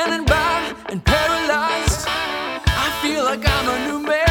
standing by and paralyzed. I feel like I'm a new man.